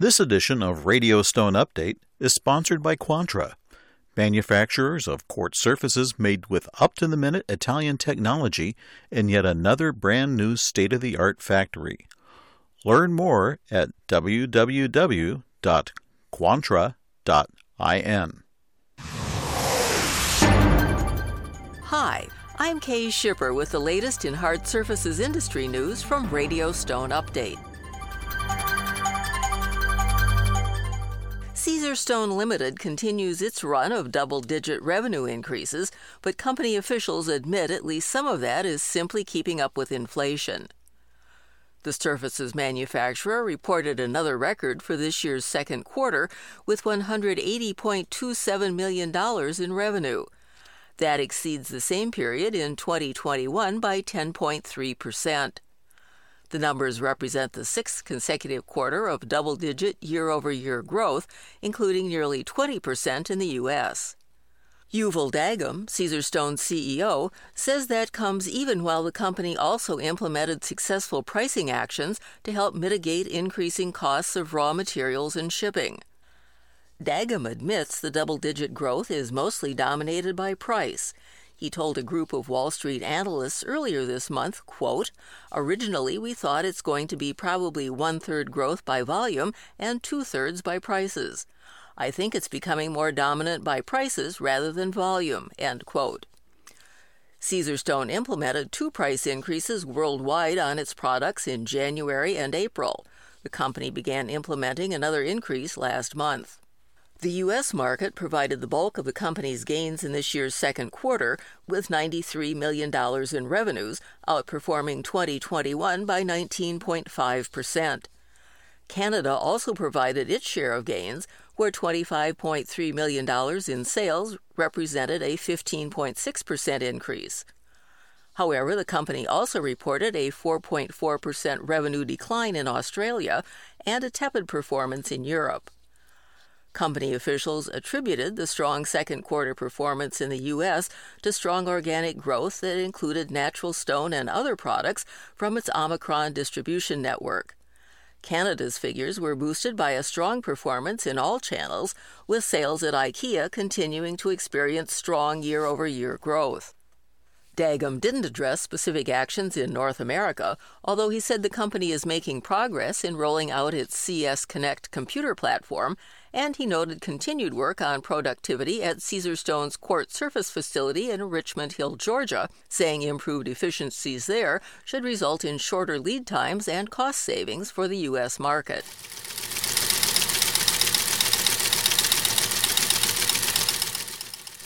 This edition of Radio Stone Update is sponsored by Quantra, manufacturers of quartz surfaces made with up to the minute Italian technology in yet another brand new state of the art factory. Learn more at www.quantra.in. Hi, I'm Kay Shipper with the latest in hard surfaces industry news from Radio Stone Update. Caesarstone Limited continues its run of double digit revenue increases, but company officials admit at least some of that is simply keeping up with inflation. The surfaces manufacturer reported another record for this year's second quarter with $180.27 million in revenue. That exceeds the same period in 2021 by 10.3 percent. The numbers represent the sixth consecutive quarter of double digit year over year growth, including nearly 20% in the U.S. Yuval Dagim, Caesarstone's CEO, says that comes even while the company also implemented successful pricing actions to help mitigate increasing costs of raw materials and shipping. Dagim admits the double digit growth is mostly dominated by price. He told a group of Wall Street analysts earlier this month, quote, Originally, we thought it's going to be probably one third growth by volume and two thirds by prices. I think it's becoming more dominant by prices rather than volume, end quote. Caesarstone implemented two price increases worldwide on its products in January and April. The company began implementing another increase last month. The U.S. market provided the bulk of the company's gains in this year's second quarter, with $93 million in revenues, outperforming 2021 by 19.5%. Canada also provided its share of gains, where $25.3 million in sales represented a 15.6% increase. However, the company also reported a 4.4% revenue decline in Australia and a tepid performance in Europe. Company officials attributed the strong second quarter performance in the U.S. to strong organic growth that included natural stone and other products from its Omicron distribution network. Canada's figures were boosted by a strong performance in all channels, with sales at IKEA continuing to experience strong year over year growth. Dagim didn't address specific actions in North America, although he said the company is making progress in rolling out its CS Connect computer platform and he noted continued work on productivity at Caesarstone's quartz surface facility in Richmond Hill, Georgia, saying improved efficiencies there should result in shorter lead times and cost savings for the U.S. market.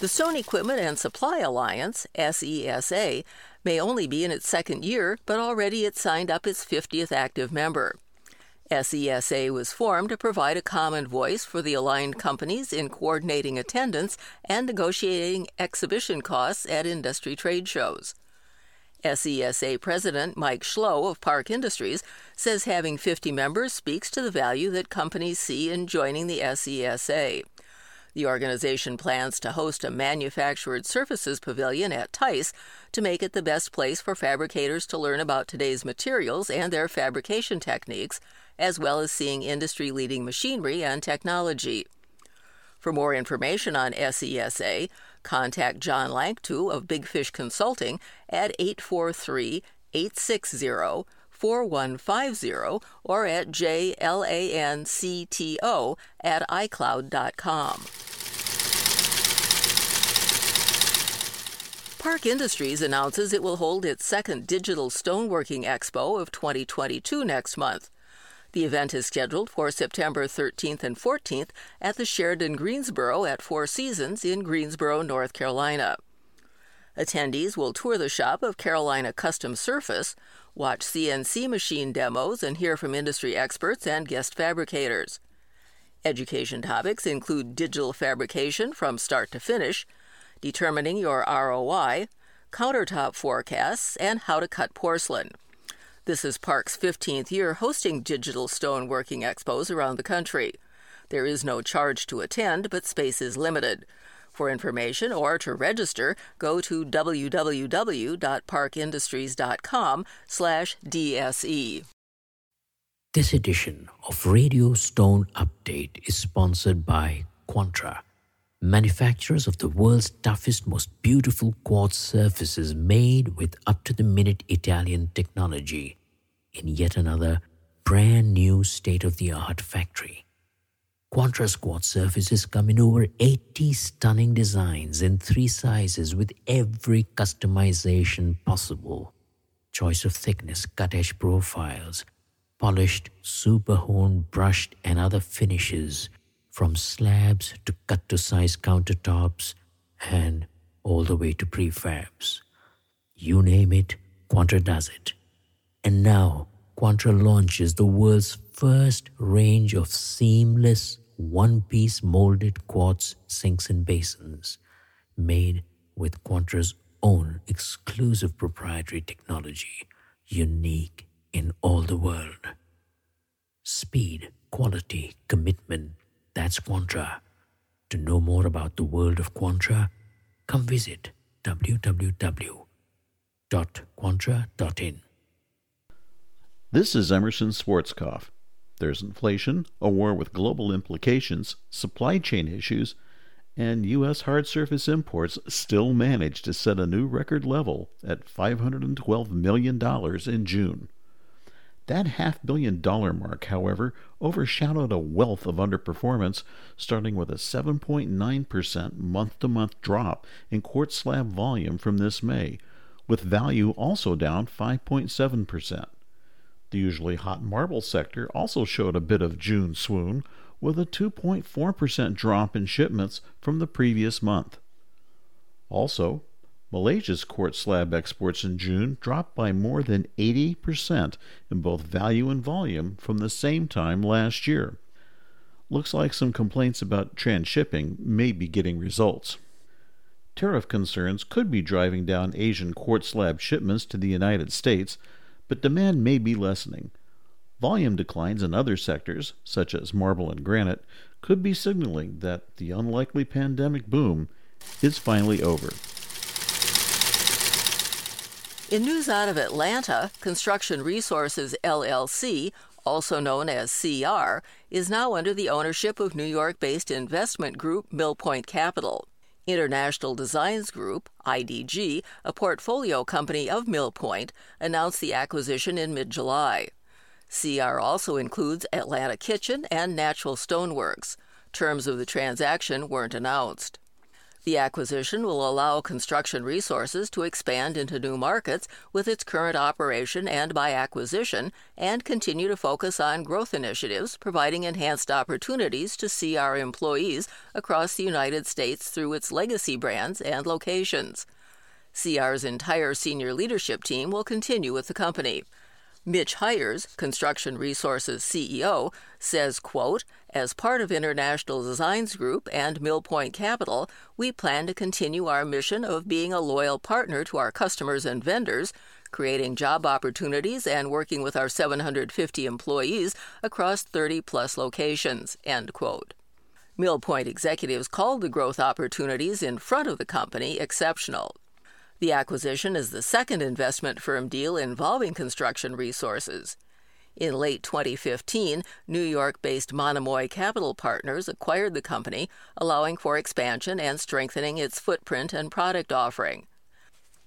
The Stone Equipment and Supply Alliance, SESA, may only be in its second year, but already it signed up its 50th active member. SESA was formed to provide a common voice for the aligned companies in coordinating attendance and negotiating exhibition costs at industry trade shows. SESA President Mike Schlow of Park Industries says having 50 members speaks to the value that companies see in joining the SESA. The organization plans to host a manufactured surfaces pavilion at TISE to make it the best place for fabricators to learn about today's materials and their fabrication techniques as well as seeing industry leading machinery and technology. For more information on SESA, contact John Lancto of Big Fish Consulting at 843 860 4150 or at jlancto at icloud.com. Park Industries announces it will hold its second Digital Stoneworking Expo of 2022 next month. The event is scheduled for September 13th and 14th at the Sheraton Greensboro at Four Seasons in Greensboro, North Carolina. Attendees will tour the shop of Carolina Custom Surface, watch CNC machine demos, and hear from industry experts and guest fabricators. Education topics include digital fabrication from start to finish, determining your ROI, countertop forecasts, and how to cut porcelain. This is Park's 15th year hosting digital stoneworking expos around the country. There is no charge to attend, but space is limited. For information or to register, go to www.parkindustries.com/dse. This edition of Radio Stone Update is sponsored by Quantra, manufacturers of the world's toughest, most beautiful quartz surfaces made with up to the minute Italian technology in yet another brand new state of the art factory. Quantra's quartz surfaces come in over 80 stunning designs in three sizes with every customization possible. Choice of thickness, cut edge profiles, polished, super honed, brushed, and other finishes, from slabs to cut to size countertops, and all the way to prefabs. You name it, Quantra does it. And now, Quantra launches the world's first range of seamless, one piece molded quartz sinks and basins, made with Quantra's own exclusive proprietary technology, unique in all the world. Speed, quality, commitment, that's Quantra. To know more about the world of Quantra, come visit www.quantra.in. This is Emerson Schwarzkopf. There's inflation, a war with global implications, supply chain issues, and U.S. hard surface imports still managed to set a new record level at $512 million in June. That half billion dollar mark, however, overshadowed a wealth of underperformance, starting with a 7.9% month to month drop in quartz slab volume from this May, with value also down 5.7%. The usually hot marble sector also showed a bit of June swoon, with a 2.4% drop in shipments from the previous month. Also, Malaysia's quartz slab exports in June dropped by more than 80% in both value and volume from the same time last year. Looks like some complaints about transshipping may be getting results. Tariff concerns could be driving down Asian quartz slab shipments to the United States, but demand may be lessening. Volume declines in other sectors, such as marble and granite, could be signaling that the unlikely pandemic boom is finally over. In news out of Atlanta, Construction Resources LLC, also known as CR, is now under the ownership of New York based investment group Millpoint Capital. International Designs Group, IDG, a portfolio company of Millpoint, announced the acquisition in mid July. CR also includes Atlanta Kitchen and Natural Stoneworks. Terms of the transaction weren't announced. The acquisition will allow Construction Resources to expand into new markets with its current operation and by acquisition, and continue to focus on growth initiatives, providing enhanced opportunities to see our employees across the United States through its legacy brands and locations. CR's entire senior leadership team will continue with the company. Mitch Hires, Construction Resources CEO, says, quote, as part of International Designs Group and Millpoint Capital, we plan to continue our mission of being a loyal partner to our customers and vendors, creating job opportunities and working with our 750 employees across 30 plus locations, end quote. Millpoint executives called the growth opportunities in front of the company exceptional. The acquisition is the second investment firm deal involving construction resources. In late 2015, New York based Monomoy Capital Partners acquired the company, allowing for expansion and strengthening its footprint and product offering.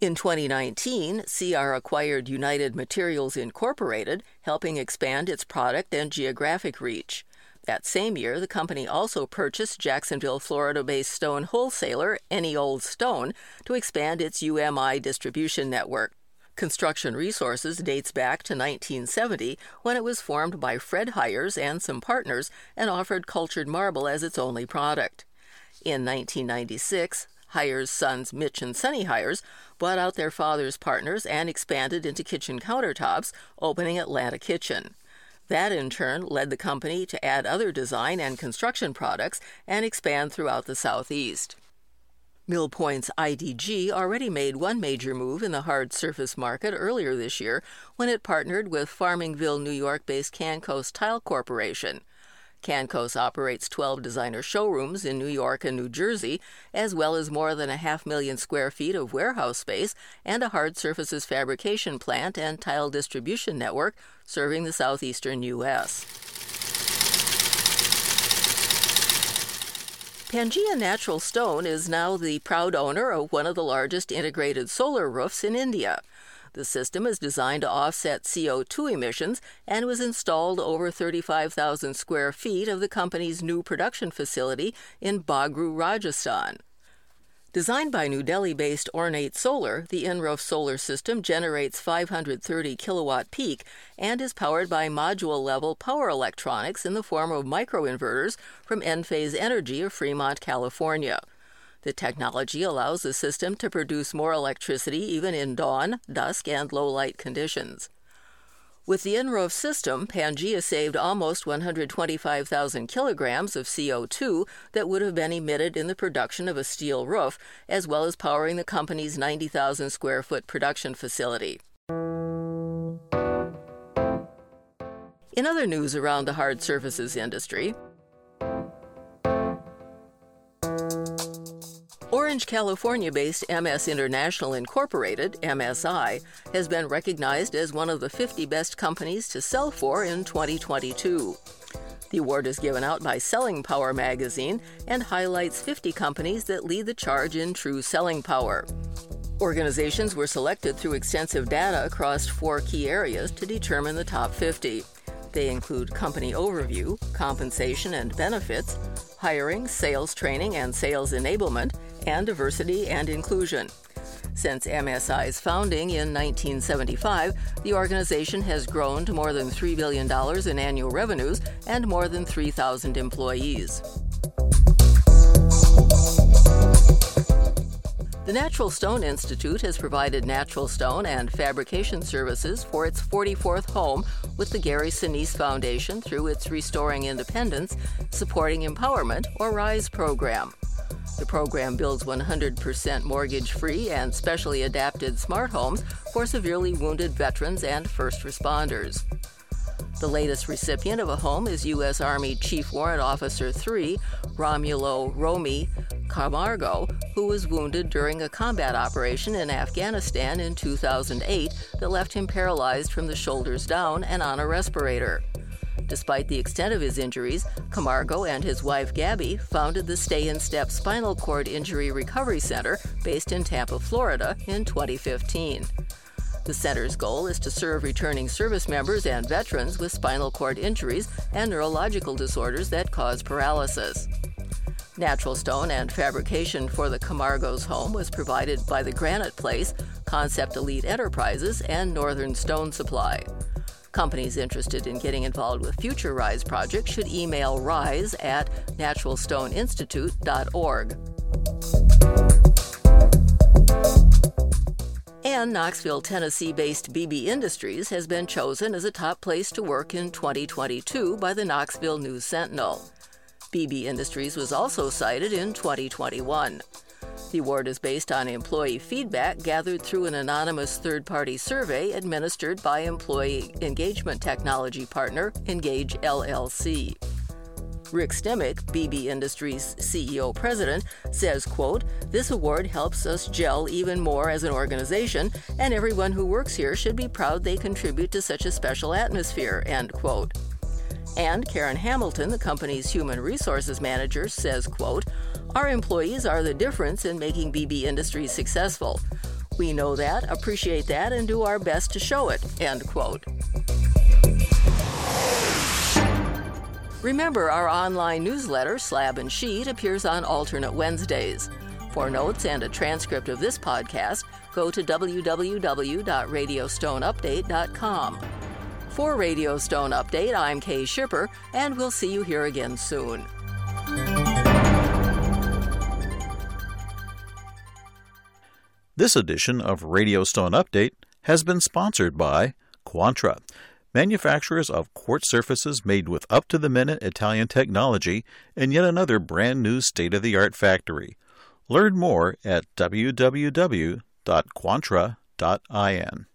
In 2019, CR acquired United Materials Incorporated, helping expand its product and geographic reach. That same year, the company also purchased Jacksonville, Florida based stone wholesaler Any Old Stone to expand its UMI distribution network. Construction Resources dates back to 1970 when it was formed by Fred Hires and some partners and offered cultured marble as its only product. In 1996, Hires' sons Mitch and Sonny Hires bought out their father's partners and expanded into kitchen countertops, opening Atlanta Kitchen. That in turn led the company to add other design and construction products and expand throughout the Southeast. Millpoint's IDG already made one major move in the hard surface market earlier this year when it partnered with Farmingville, New York based Cancos Tile Corporation. Cancos operates 12 designer showrooms in New York and New Jersey, as well as more than a half million square feet of warehouse space and a hard surfaces fabrication plant and tile distribution network serving the southeastern U.S. Pangea Natural Stone is now the proud owner of one of the largest integrated solar roofs in India. The system is designed to offset CO2 emissions and was installed over 35,000 square feet of the company's new production facility in Bagru, Rajasthan. Designed by New Delhi based Ornate Solar, the in-roof solar system generates 530 kilowatt peak and is powered by module level power electronics in the form of microinverters from Enphase Energy of Fremont, California. The technology allows the system to produce more electricity even in dawn, dusk, and low light conditions. With the in-roof system, Pangea saved almost 125,000 kilograms of CO2 that would have been emitted in the production of a steel roof, as well as powering the company's 90,000 square foot production facility. In other news around the hard surfaces industry, Orange, California based MS International Incorporated, MSI, has been recognized as one of the 50 best companies to sell for in 2022. The award is given out by Selling Power magazine and highlights 50 companies that lead the charge in true selling power. Organizations were selected through extensive data across four key areas to determine the top 50. They include company overview, compensation and benefits, hiring, sales training and sales enablement, and diversity and inclusion. Since MSI's founding in 1975, the organization has grown to more than $3 billion in annual revenues and more than 3,000 employees. The Natural Stone Institute has provided natural stone and fabrication services for its 44th home with the Gary Sinise Foundation through its Restoring Independence, Supporting Empowerment, or RISE program. The program builds 100% mortgage free and specially adapted smart homes for severely wounded veterans and first responders. The latest recipient of a home is U.S. Army Chief Warrant Officer 3, Romulo Romy Camargo, who was wounded during a combat operation in Afghanistan in 2008 that left him paralyzed from the shoulders down and on a respirator. Despite the extent of his injuries, Camargo and his wife Gabby founded the Stay in Step Spinal Cord Injury Recovery Center based in Tampa, Florida in 2015. The center's goal is to serve returning service members and veterans with spinal cord injuries and neurological disorders that cause paralysis. Natural stone and fabrication for the Camargo's home was provided by the Granite Place, Concept Elite Enterprises, and Northern Stone Supply. Companies interested in getting involved with future RISE projects should email rise at naturalstoneinstitute.org. And Knoxville, Tennessee based BB Industries has been chosen as a top place to work in 2022 by the Knoxville News Sentinel. BB Industries was also cited in 2021. The award is based on employee feedback gathered through an anonymous third party survey administered by employee engagement technology partner Energage LLC. Rick Stimick, BB Industries CEO president, says, quote, This award helps us gel even more as an organization, and everyone who works here should be proud they contribute to such a special atmosphere, end quote. And Karen Hamilton, the company's human resources manager, says, quote, Our employees are the difference in making BB Industries successful. We know that, appreciate that, and do our best to show it, end quote. Remember, our online newsletter, Slab and Sheet, appears on alternate Wednesdays. For notes and a transcript of this podcast, go to www.radiostoneupdate.com. For Radio Stone Update, I'm Kay Shipper, and we'll see you here again soon. This edition of Radio Stone Update has been sponsored by Quantra, manufacturers of quartz surfaces made with up to the minute Italian technology and yet another brand new state of the art factory. Learn more at www.quantra.in.